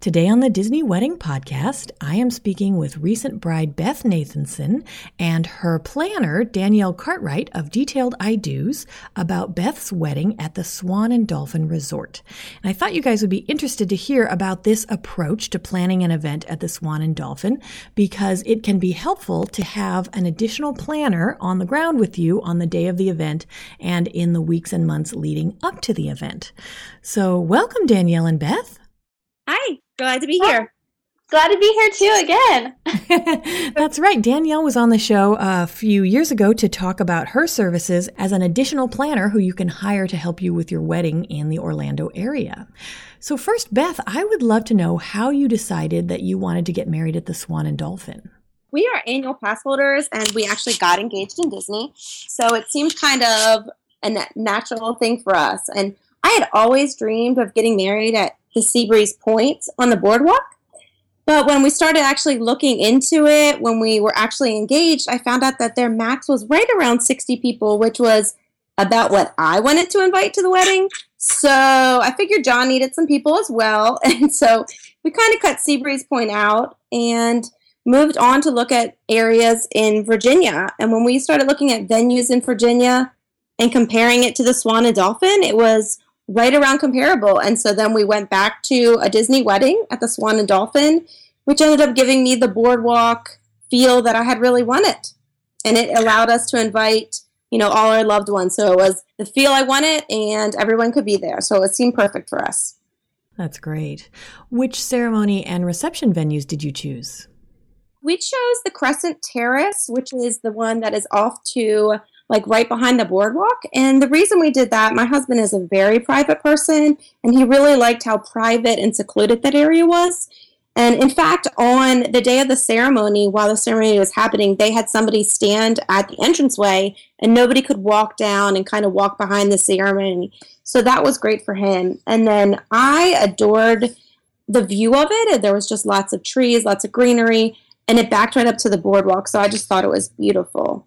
Today on the Disney Wedding Podcast, I am speaking with recent bride Beth Nathanson and her planner, Danielle Cartwright of Detailed I Do's, about Beth's wedding at the Swan and Dolphin Resort. And I thought you guys would be interested to hear about this approach to planning an event at the Swan and Dolphin because it can be helpful to have an additional planner on the ground with you on the day of the event and in the weeks and months leading up to the event. So, welcome, Danielle and Beth. Hi, glad to be here. Glad to be here too again. That's right. Danielle was on the show a few years ago to talk about her services as an additional planner who you can hire to help you with your wedding in the Orlando area. So, first, Beth, I would love to know how you decided that you wanted to get married at the Swan and Dolphin. We are annual pass holders and we actually got engaged in Disney. So, it seemed kind of a natural thing for us. And I had always dreamed of getting married at the Seabreeze Point on the boardwalk. But when we started actually looking into it, when we were actually engaged, I found out that their max was right around 60 people, which was about what I wanted to invite to the wedding. So I figured John needed some people as well. And so we kind of cut Seabreeze Point out and moved on to look at areas in Virginia. And when we started looking at venues in Virginia and comparing it to the Swan and Dolphin, it was right around comparable. And so then we went back to a Disney wedding at the Swan and Dolphin, which ended up giving me the boardwalk feel that I had really wanted. And it allowed us to invite, you know, all our loved ones. So it was the feel I wanted and everyone could be there. So it seemed perfect for us. That's great. Which ceremony and reception venues did you choose? We chose the Crescent Terrace, which is the one that is off to like right behind the boardwalk. And the reason we did that, my husband is a very private person, and he really liked how private and secluded that area was. And in fact, on the day of the ceremony, while the ceremony was happening, they had somebody stand at the entranceway and nobody could walk down and kind of walk behind the ceremony. So that was great for him. And then I adored the view of it. There was just lots of trees, lots of greenery, and it backed right up to the boardwalk. So I just thought it was beautiful.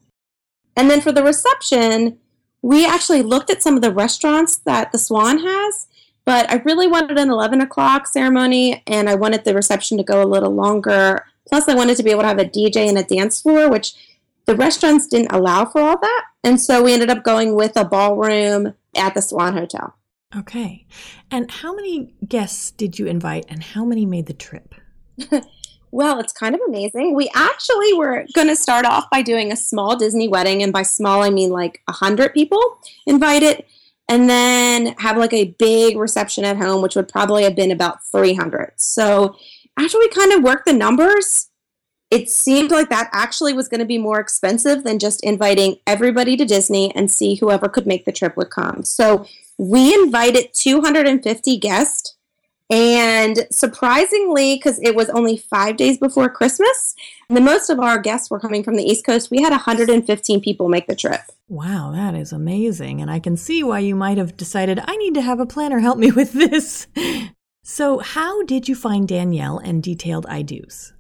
And then for the reception, we actually looked at some of the restaurants that the Swan has, but I really wanted an 11 o'clock ceremony and I wanted the reception to go a little longer. Plus, I wanted to be able to have a DJ and a dance floor, which the restaurants didn't allow for all that. And so we ended up going with a ballroom at the Swan Hotel. Okay. And how many guests did you invite and how many made the trip? Well, it's kind of amazing. We actually were going to start off by doing a small Disney wedding, and by small, I mean like 100 people invited, and then have like a big reception at home, which would probably have been about 300. So, after we kind of worked the numbers, it seemed like that actually was going to be more expensive than just inviting everybody to Disney and see whoever could make the trip would come. So, we invited 250 guests and surprisingly, because it was only five days before Christmas, the most of our guests were coming from the East Coast. We had 115 people make the trip. Wow, that is amazing. And I can see why you might have decided, I need to have a planner help me with this. So, how did you find Danielle and Detailed I Do's?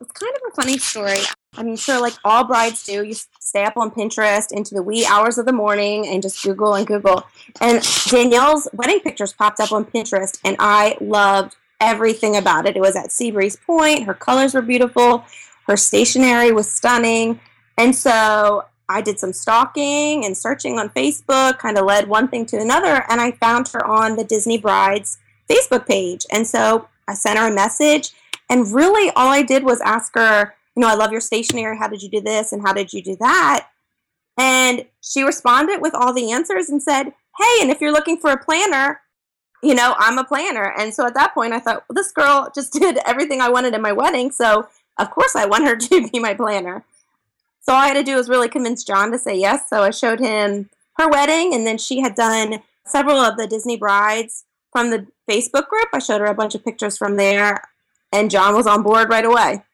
It's kind of a funny story. I mean, sure, like all brides do, you stay up on Pinterest into the wee hours of the morning and just Google and Google. And Danielle's wedding pictures popped up on Pinterest, and I loved everything about it. It was at Seabreeze Point. Her colors were beautiful. Her stationery was stunning. And so I did some stalking and searching on Facebook, kind of led one thing to another, and I found her on the Disney Brides Facebook page. And so I sent her a message, and really all I did was ask her, you know, I love your stationery. How did you do this? And how did you do that? And she responded with all the answers and said, Hey, and if you're looking for a planner, you know, I'm a planner. And so at that point, I thought, well, this girl just did everything I wanted in my wedding. So, of course, I want her to be my planner. So, all I had to do was really convince John to say yes. So, I showed him her wedding, and then she had done several of the Disney brides from the Facebook group. I showed her a bunch of pictures from there, and John was on board right away.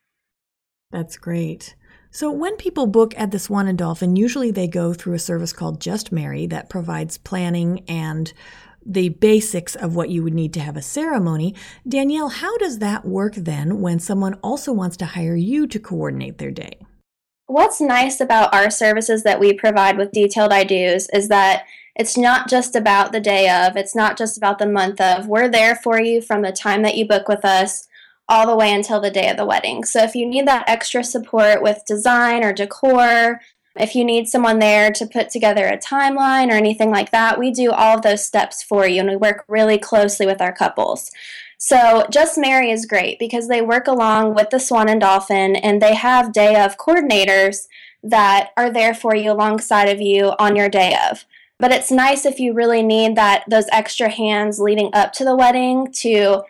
That's great. So, when people book at the Swan and Dolphin, usually they go through a service called Just Marry that provides planning and the basics of what you would need to have a ceremony. Danielle, how does that work then when someone also wants to hire you to coordinate their day? What's nice about our services that we provide with detailed I do's is that it's not just about the day of, it's not just about the month of. We're there for you from the time that you book with us all the way until the day of the wedding. So if you need that extra support with design or decor, if you need someone there to put together a timeline or anything like that, we do all of those steps for you and we work really closely with our couples. So, Just Marry is great because they work along with the Swan and Dolphin and they have day of coordinators that are there for you alongside of you on your day of. But it's nice if you really need that those extra hands leading up to the wedding to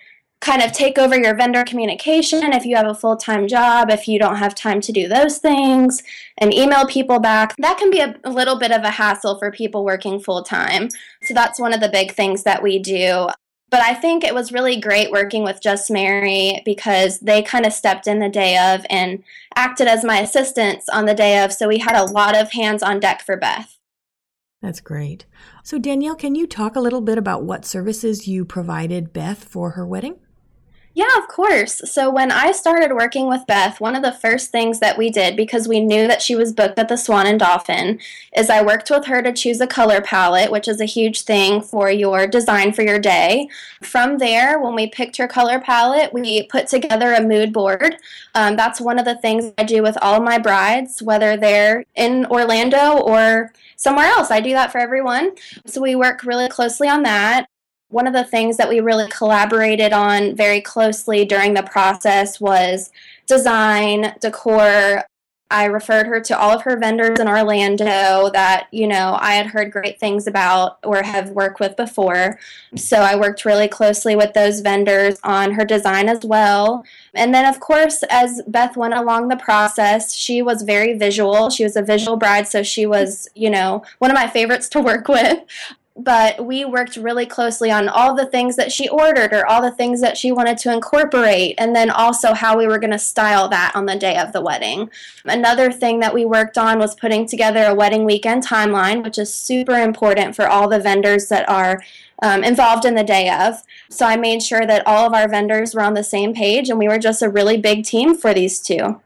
kind of take over your vendor communication if you have a full time job, if you don't have time to do those things, and email people back. That can be a, a little bit of a hassle for people working full time. So that's one of the big things that we do. But I think it was really great working with Just Marry because they kind of stepped in the day of and acted as my assistants on the day of. So we had a lot of hands on deck for Beth. That's great. So, Danielle, can you talk a little bit about what services you provided Beth for her wedding? Yeah, of course. So when I started working with Beth, one of the first things that we did, because we knew that she was booked at the Swan and Dolphin, is I worked with her to choose a color palette, which is a huge thing for your design for your day. From there, when we picked her color palette, we put together a mood board. Um, that's one of the things I do with all my brides, whether they're in Orlando or somewhere else. I do that for everyone. So we work really closely on that. One of the things that we really collaborated on very closely during the process was design, decor. I referred her to all of her vendors in Orlando that, you know, I had heard great things about or have worked with before. So I worked really closely with those vendors on her design as well. And then, of course, as Beth went along the process, she was very visual. She was a visual bride, so she was, you know, one of my favorites to work with but we worked really closely on all the things that she ordered or all the things that she wanted to incorporate and then also how we were going to style that on the day of the wedding. Another thing that we worked on was putting together a wedding weekend timeline, which is super important for all the vendors that are um, involved in the day of. So I made sure that all of our vendors were on the same page and we were just a really big team for these two.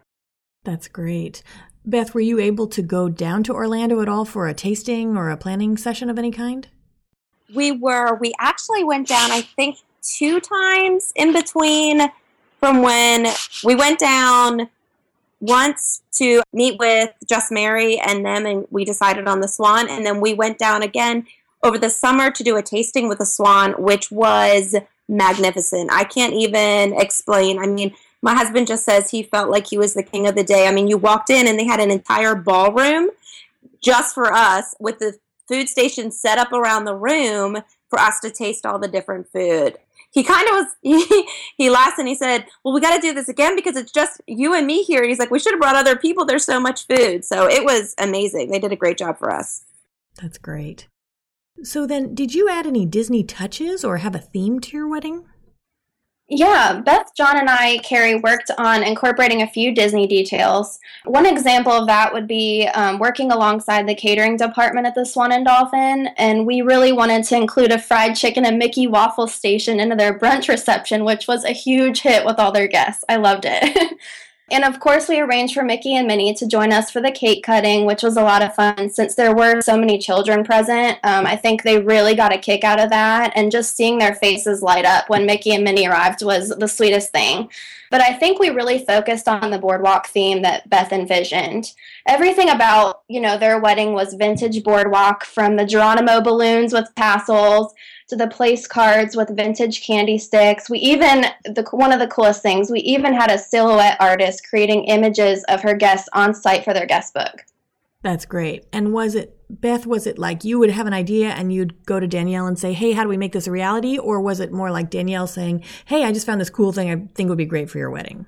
That's great. Beth, were you able to go down to Orlando at all for a tasting or a planning session of any kind? We were we actually went down i think two times in between from when we went down once to meet with Just Marry and them and we decided on the swan. And then we went down again over the summer to do a tasting with the swan which was magnificent. I can't even explain. I mean my husband just says he felt like he was the king of the day. I mean you walked in and they had an entire ballroom just for us with the food station set up around the room for us to taste all the different food. He kind of was, he, he laughed and he said, Well, we got to do this again because it's just you and me here. And he's like, We should have brought other people. There's so much food. So it was amazing. They did a great job for us. That's great. So then, did you add any Disney touches or have a theme to your wedding? Yeah, Beth, John, and I, Carrie, worked on incorporating a few Disney details. One example of that would be um, working alongside the catering department at the Swan and Dolphin, and we really wanted to include a fried chicken and Mickey waffle station into their brunch reception, which was a huge hit with all their guests. I loved it. And of course, we arranged for Mickey and Minnie to join us for the cake cutting, which was a lot of fun since there were so many children present. Um, I think they really got a kick out of that, and just seeing their faces light up when Mickey and Minnie arrived was the sweetest thing. But I think we really focused on the boardwalk theme that Beth envisioned. Everything about, you know, their wedding was vintage boardwalk from the Geronimo balloons with tassels to the place cards with vintage candy sticks. We even the one of the coolest things, we even had a silhouette artist creating images of her guests on site for their guest book. That's great. And was it Beth, was it like you would have an idea and you'd go to Danielle and say, Hey, how do we make this a reality? Or was it more like Danielle saying, Hey, I just found this cool thing I think would be great for your wedding?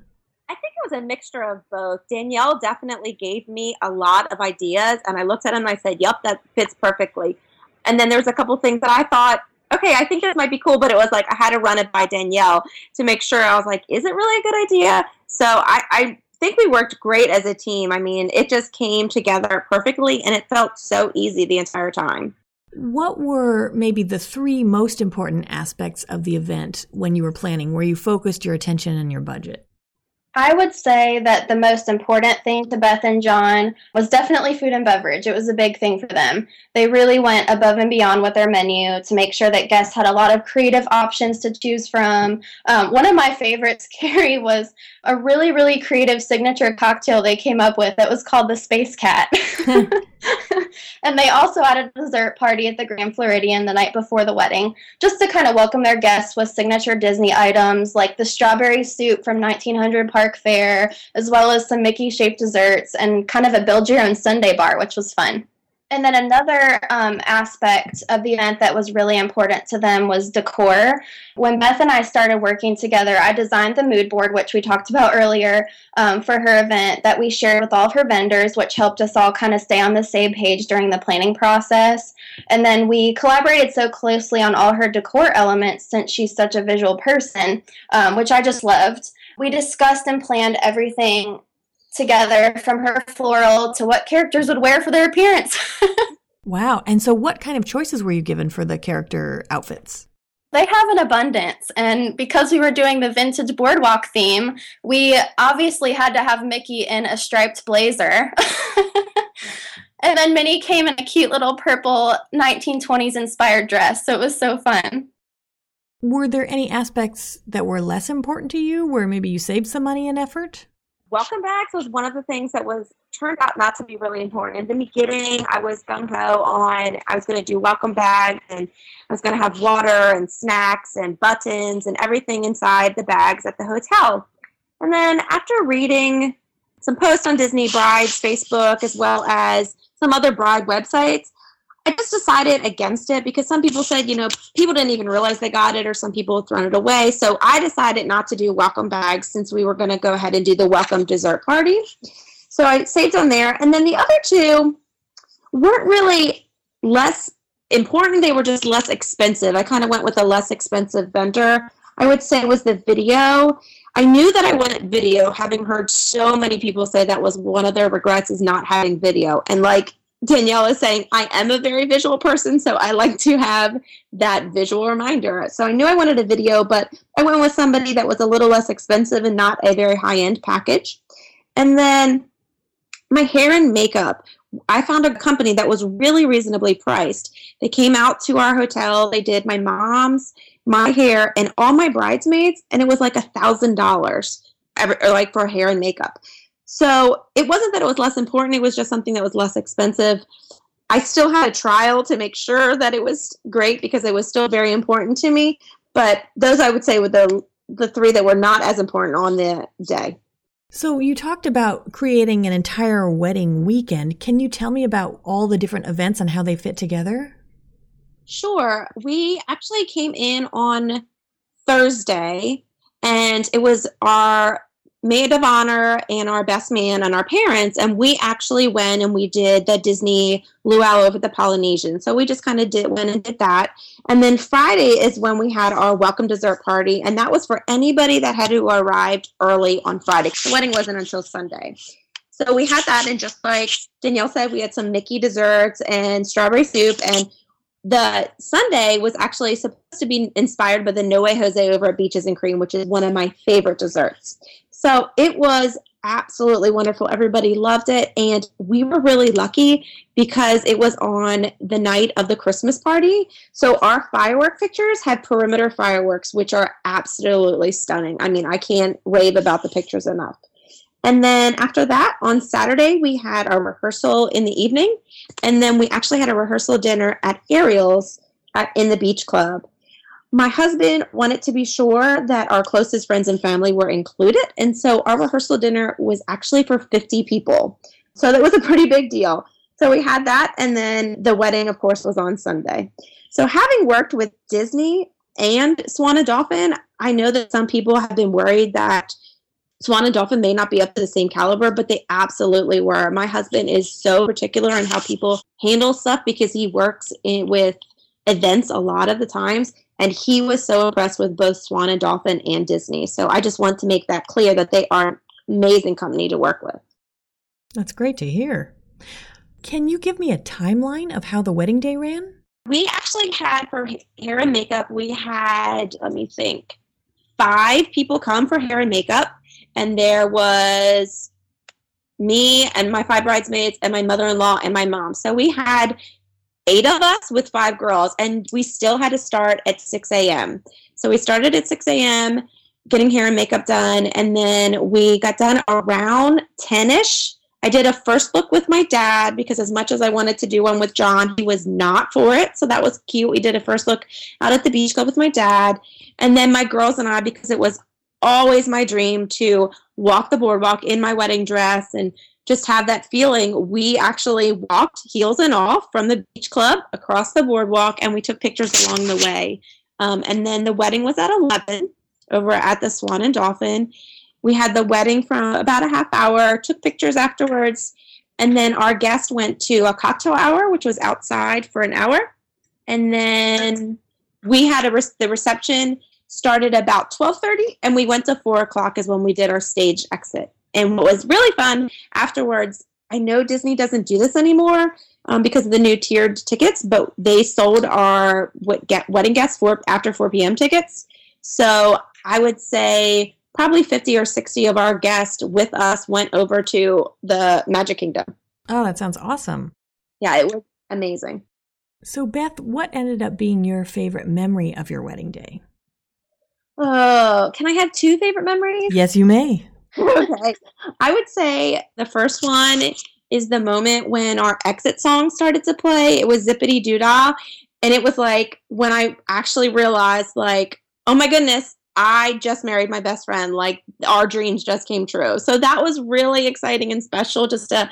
I think it was a mixture of both. Danielle definitely gave me a lot of ideas and I looked at them and I said, Yep, that fits perfectly. And then there's a couple things that I thought okay, I think this might be cool, but it was like I had to run it by Danielle to make sure. I was like, is it really a good idea? So I, I think we worked great as a team. I mean, it just came together perfectly and it felt so easy the entire time. What were maybe the three most important aspects of the event when you were planning, where you focused your attention and your budget? I would say that the most important thing to Beth and John was definitely food and beverage. It was a big thing for them. They really went above and beyond with their menu to make sure that guests had a lot of creative options to choose from. Um, one of my favorites, Carrie, was a really, really creative signature cocktail they came up with that was called the Space Cat. and they also had a dessert party at the Grand Floridian the night before the wedding, just to kind of welcome their guests with signature Disney items like the strawberry soup from 1900 Park Fare, as well as some Mickey shaped desserts and kind of a build your own sundae bar, which was fun. And then another um, aspect of the event that was really important to them was decor. When Beth and I started working together, I designed the mood board, which we talked about earlier, um, for her event that we shared with all of her vendors, which helped us all kind of stay on the same page during the planning process. And then we collaborated so closely on all her decor elements since she's such a visual person, um, which I just loved. We discussed and planned everything together from her floral to what characters would wear for their appearance. wow. And so, what kind of choices were you given for the character outfits? They have an abundance. And because we were doing the vintage boardwalk theme, we obviously had to have Mickey in a striped blazer. and then Minnie came in a cute little purple 1920s inspired dress. So it was so fun. Were there any aspects that were less important to you where maybe you saved some money and effort? welcome bags was one of the things that was turned out not to be really important. In the beginning, I was gung ho on I was going to do welcome bags and I was going to have water and snacks and buttons and everything inside the bags at the hotel. And then after reading some posts on Disney Bride's Facebook as well as some other bride websites, I just decided against it because some people said, you know, people didn't even realize they got it, or some people thrown it away. So I decided not to do welcome bags since we were going to go ahead and do the welcome dessert party. So I saved on there. And then the other two weren't really less important, they were just less expensive. I kind of went with a less expensive vendor. I would say was the video. I knew that I wanted video, having heard so many people say that was one of their regrets is not having video. And like Danielle is saying, I am a very visual person, so I like to have that visual reminder. So I knew I wanted a video, but I went with somebody that was a little less expensive and not a very high end package. And then my hair and makeup. I found a company that was really reasonably priced. They came out to our hotel, they did my mom's, my hair, and all my bridesmaids, and it was like a thousand dollars like for hair and makeup. So it wasn't that it was less important, it was just something that was less expensive. I still had a trial to make sure that it was great because it was still very important to me. But those I would say were the the three that were not as important on the day. So you talked about creating an entire wedding weekend. Can you tell me about all the different events and how they fit together? Sure. We actually came in on Thursday and it was our maid of honor and our best man and our parents and we actually went and we did the disney luau over the polynesian. So we just kind of did went and did that. And then friday is when we had our welcome dessert party and that was for anybody that had to arrive early on friday. The wedding wasn't until sunday. So we had that and just like danielle said we had some mickey desserts and strawberry soup and the sundae was actually supposed to be inspired by the No Way Jose over at Beaches and Cream, which is one of my favorite desserts. So it was absolutely wonderful. Everybody loved it. And we were really lucky because it was on the night of the Christmas party. So our firework pictures had perimeter fireworks, which are absolutely stunning. I mean, I can't rave about the pictures enough. And then after that, on Saturday, we had our rehearsal in the evening. And then we actually had a rehearsal dinner at Ariel's at, in the beach club my husband wanted to be sure that our closest friends and family were included. And so our rehearsal dinner was actually for 50 people. So that was a pretty big deal. So we had that. And then the wedding, of course, was on Sunday. So having worked with Disney and Swan and Dolphin, I know that some people have been worried that Swan and Dolphin may not be up to the same caliber, but they absolutely were. My husband is so particular in how people handle stuff because he works in, with events a lot of the times and he was so impressed with both Swan and Dolphin and Disney. So I just want to make that clear that they are an amazing company to work with. That's great to hear. Can you give me a timeline of how the wedding day ran? We actually had for hair and makeup, we had, let me think, five people come for hair and makeup. And there was me and my five bridesmaids and my mother in law and my mom. So we had eight of us with five girls, and we still had to start at 6 a.m. So we started at 6 a.m., getting hair and makeup done, and then we got done around 10 ish. I did a first look with my dad because, as much as I wanted to do one with John, he was not for it. So that was cute. We did a first look out at the beach club with my dad. And then my girls and I, because it was always my dream to walk the boardwalk in my wedding dress and just have that feeling. We actually walked heels and all from the beach club across the boardwalk and we took pictures along the way. Um, and then the wedding was at 11 over at the Swan and Dolphin. We had the wedding from about a half hour, took pictures afterwards, and then our guest went to a cocktail hour, which was outside for an hour. And then we had a re- the reception started about 12:30, and we went to four o'clock is when we did our stage exit. And what was really fun afterwards, I know Disney doesn't do this anymore um, because of the new tiered tickets, but they sold our what, get, wedding guests for after 4 p.m. tickets. So I would say probably 50 or 60 of our guests with us went over to the Magic Kingdom. Oh, that sounds awesome. Yeah, it was amazing. So, Beth, what ended up being your favorite memory of your wedding day? Oh, can I have two favorite memories? Yes, you may. Okay. I would say the first one is the moment when our exit song started to play. It was Zippity Doo Dah. And it was like when I actually realized, like, oh my goodness, I just married my best friend. Like, our dreams just came true. So that was really exciting and special just to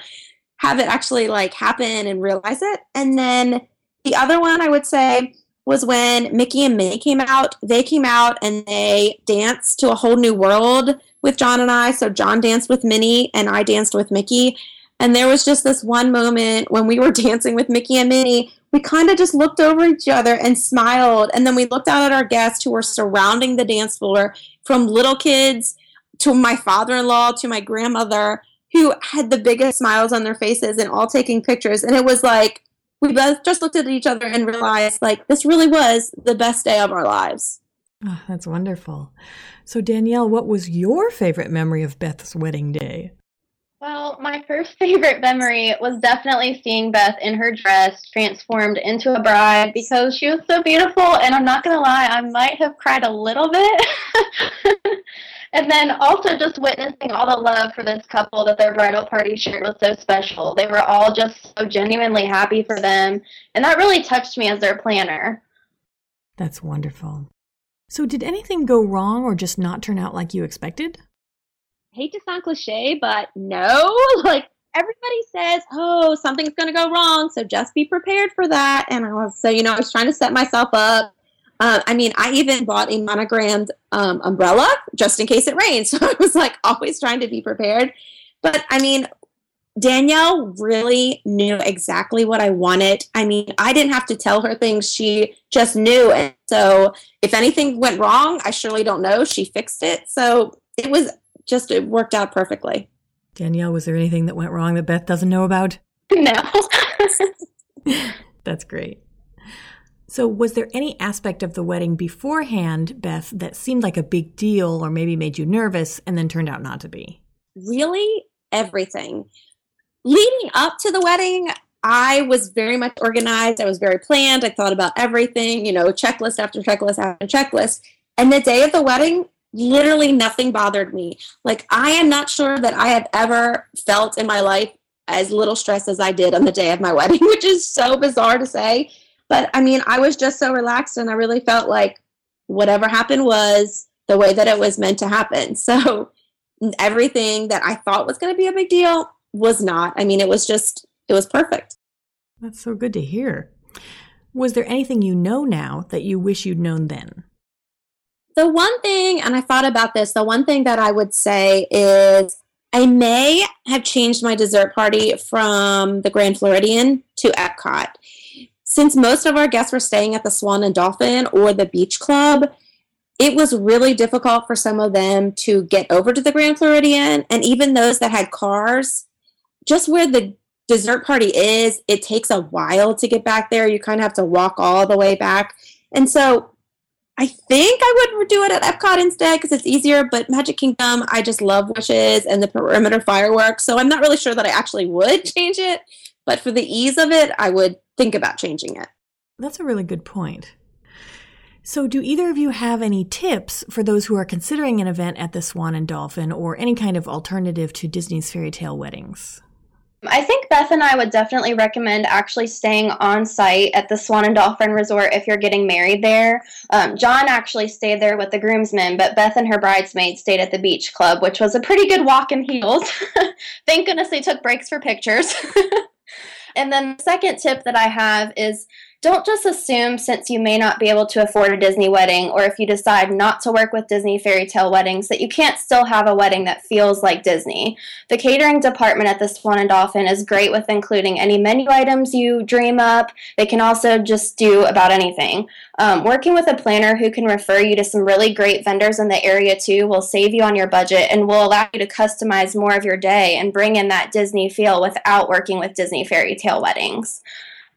have it actually like happen and realize it. And then the other one I would say was when Mickey and Minnie came out. They came out and they danced to a whole new world with John and I. So John danced with Minnie and I danced with Mickey. And there was just this one moment when we were dancing with Mickey and Minnie, we kind of just looked over each other and smiled. And then we looked out at our guests who were surrounding the dance floor from little kids to my father in law to my grandmother who had the biggest smiles on their faces and all taking pictures. And it was like, we both just looked at each other and realized, like, this really was the best day of our lives. Oh, that's wonderful. So, Danielle, what was your favorite memory of Beth's wedding day? Well, my first favorite memory was definitely seeing Beth in her dress transformed into a bride because she was so beautiful. And I'm not going to lie, I might have cried a little bit. and then also just witnessing all the love for this couple that their bridal party shared was so special. They were all just so genuinely happy for them. And that really touched me as their planner. That's wonderful. So, did anything go wrong or just not turn out like you expected? I hate to sound cliche, but no. Like everybody says, oh, something's going to go wrong, so just be prepared for that. And I was so you know I was trying to set myself up. Uh, I mean, I even bought a monogrammed um, umbrella just in case it rains. So I was like always trying to be prepared. But I mean, Danielle really knew exactly what I wanted. I mean, I didn't have to tell her things. She just knew. And so if anything went wrong, I surely don't know. She fixed it. So it was just, it worked out perfectly. Danielle, was there anything that went wrong that Beth doesn't know about? No. That's great. So, was there any aspect of the wedding beforehand, Beth, that seemed like a big deal or maybe made you nervous and then turned out not to be? really everything. Leading up to the wedding, I was very much organized. I was very planned. I thought about everything, you know, checklist after checklist after checklist. And the day of the wedding, literally nothing bothered me. Like, I am not sure that I have ever felt in my life as little stress as I did on the day of my wedding, which is so bizarre to say. But I mean, I was just so relaxed and I really felt like whatever happened was the way that it was meant to happen. So everything that I thought was going to be a big deal was not. I mean, it was just, it was perfect. That's so good to hear. Was there anything you know now that you wish you'd known then? The one thing, and I thought about this, the one thing that I would say is I may have changed my dessert party from the Grand Floridian to Epcot. Since most of our guests were staying at the Swan and Dolphin or the Beach Club, it was really difficult for some of them to get over to the Grand Floridian. And even those that had cars, just where the dessert party is, it takes a while to get back there. You kind of have to walk all the way back. And so I think I would do it at Epcot instead because it's easier. But Magic Kingdom, I just love wishes and the perimeter fireworks. So I'm not really sure that I actually would change it. But for the ease of it, I would think about changing it. That's a really good point. So, do either of you have any tips for those who are considering an event at the Swan and Dolphin or any kind of alternative to Disney's fairy tale weddings? I think Beth and I would definitely recommend actually staying on site at the Swan and Dolphin Resort if you're getting married there. Um, John actually stayed there with the groomsmen, but Beth and her bridesmaids stayed at the beach club, which was a pretty good walk in heels. Thank goodness they took breaks for pictures. and then the second tip that I have is don't just assume since you may not be able to afford a Disney wedding or if you decide not to work with Disney fairy tale weddings that you can't still have a wedding that feels like Disney. The catering department at the Swan and Dolphin is great with including any menu items you dream up. They can also just do about anything. Um, working with a planner who can refer you to some really great vendors in the area too will save you on your budget and will allow you to customize more of your day and bring in that Disney feel without working with Disney fairy tale weddings.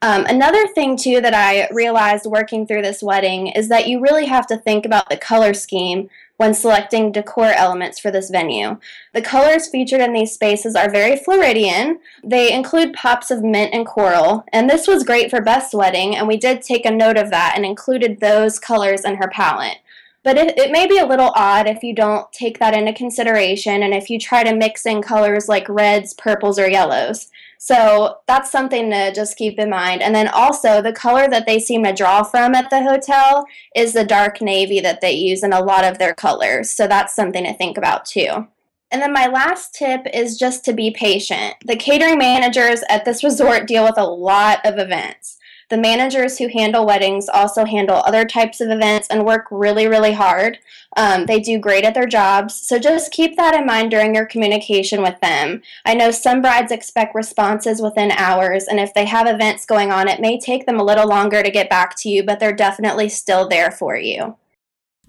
Um, another thing, too, that I realized working through this wedding is that you really have to think about the color scheme when selecting decor elements for this venue. The colors featured in these spaces are very Floridian. They include pops of mint and coral, and this was great for Beth's wedding, and we did take a note of that and included those colors in her palette. But it, it may be a little odd if you don't take that into consideration and if you try to mix in colors like reds, purples, or yellows. So that's something to just keep in mind. And then also, the color that they seem to draw from at the hotel is the dark navy that they use in a lot of their colors. So that's something to think about too. And then my last tip is just to be patient. The catering managers at this resort deal with a lot of events. The managers who handle weddings also handle other types of events and work really, really hard. Um, they do great at their jobs, so just keep that in mind during your communication with them. I know some brides expect responses within hours, and if they have events going on, it may take them a little longer to get back to you, but they're definitely still there for you.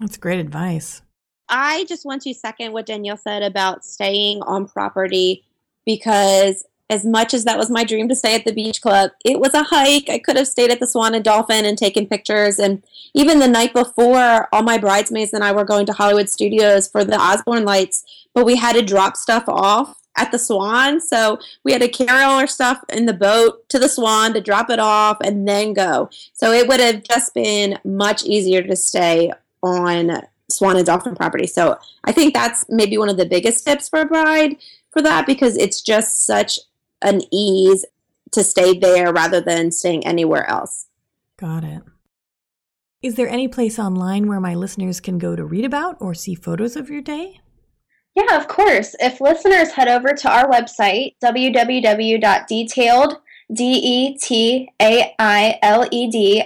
That's great advice. I just want to second what Danielle said about staying on property because as much as that was my dream to stay at the beach club, it was a hike. I could have stayed at the Swan and Dolphin and taken pictures. And even the night before, all my bridesmaids and I were going to Hollywood Studios for the Osborne lights, but we had to drop stuff off at the Swan. So we had to carry all our stuff in the boat to the Swan to drop it off and then go. So it would have just been much easier to stay on Swan and Dolphin property. So I think that's maybe one of the biggest tips for a bride for that because it's just such an ease to stay there rather than staying anywhere else. Got it. Is there any place online where my listeners can go to read about or see photos of your day? Yeah, of course. If listeners head over to our website, www.detailed, D-E-T-A-I-L-E-D,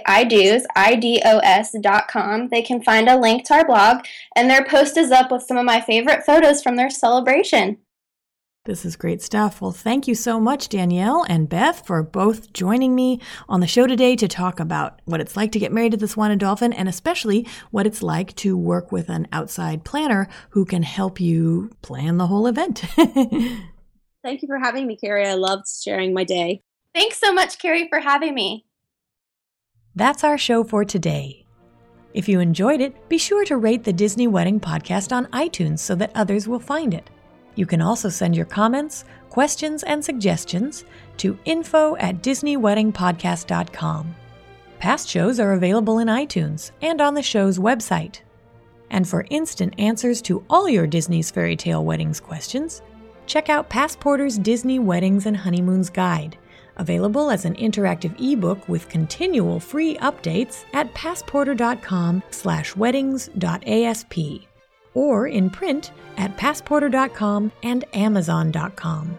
I-DOS, I-D-O-S dot com, they can find a link to our blog, and their post is up with some of my favorite photos from their celebration. This is great stuff. Well, thank you so much, Danielle and Beth, for both joining me on the show today to talk about what it's like to get married to the Swan and Dolphin, and especially what it's like to work with an outside planner who can help you plan the whole event. Thank you for having me, Carrie. I loved sharing my day. Thanks so much, Carrie, for having me. That's our show for today. If you enjoyed it, be sure to rate the Disney Wedding Podcast on iTunes so that others will find it. You can also send your comments, questions, and suggestions to info at DisneyWeddingPodcast.com. Past shows are available in iTunes and on the show's website. And for instant answers to all your Disney's Fairy Tale Weddings questions, check out Passporter's Disney Weddings and Honeymoons Guide, available as an interactive ebook with continual free updates at passporter.com/weddings.asp or in print at passporter.com and amazon.com.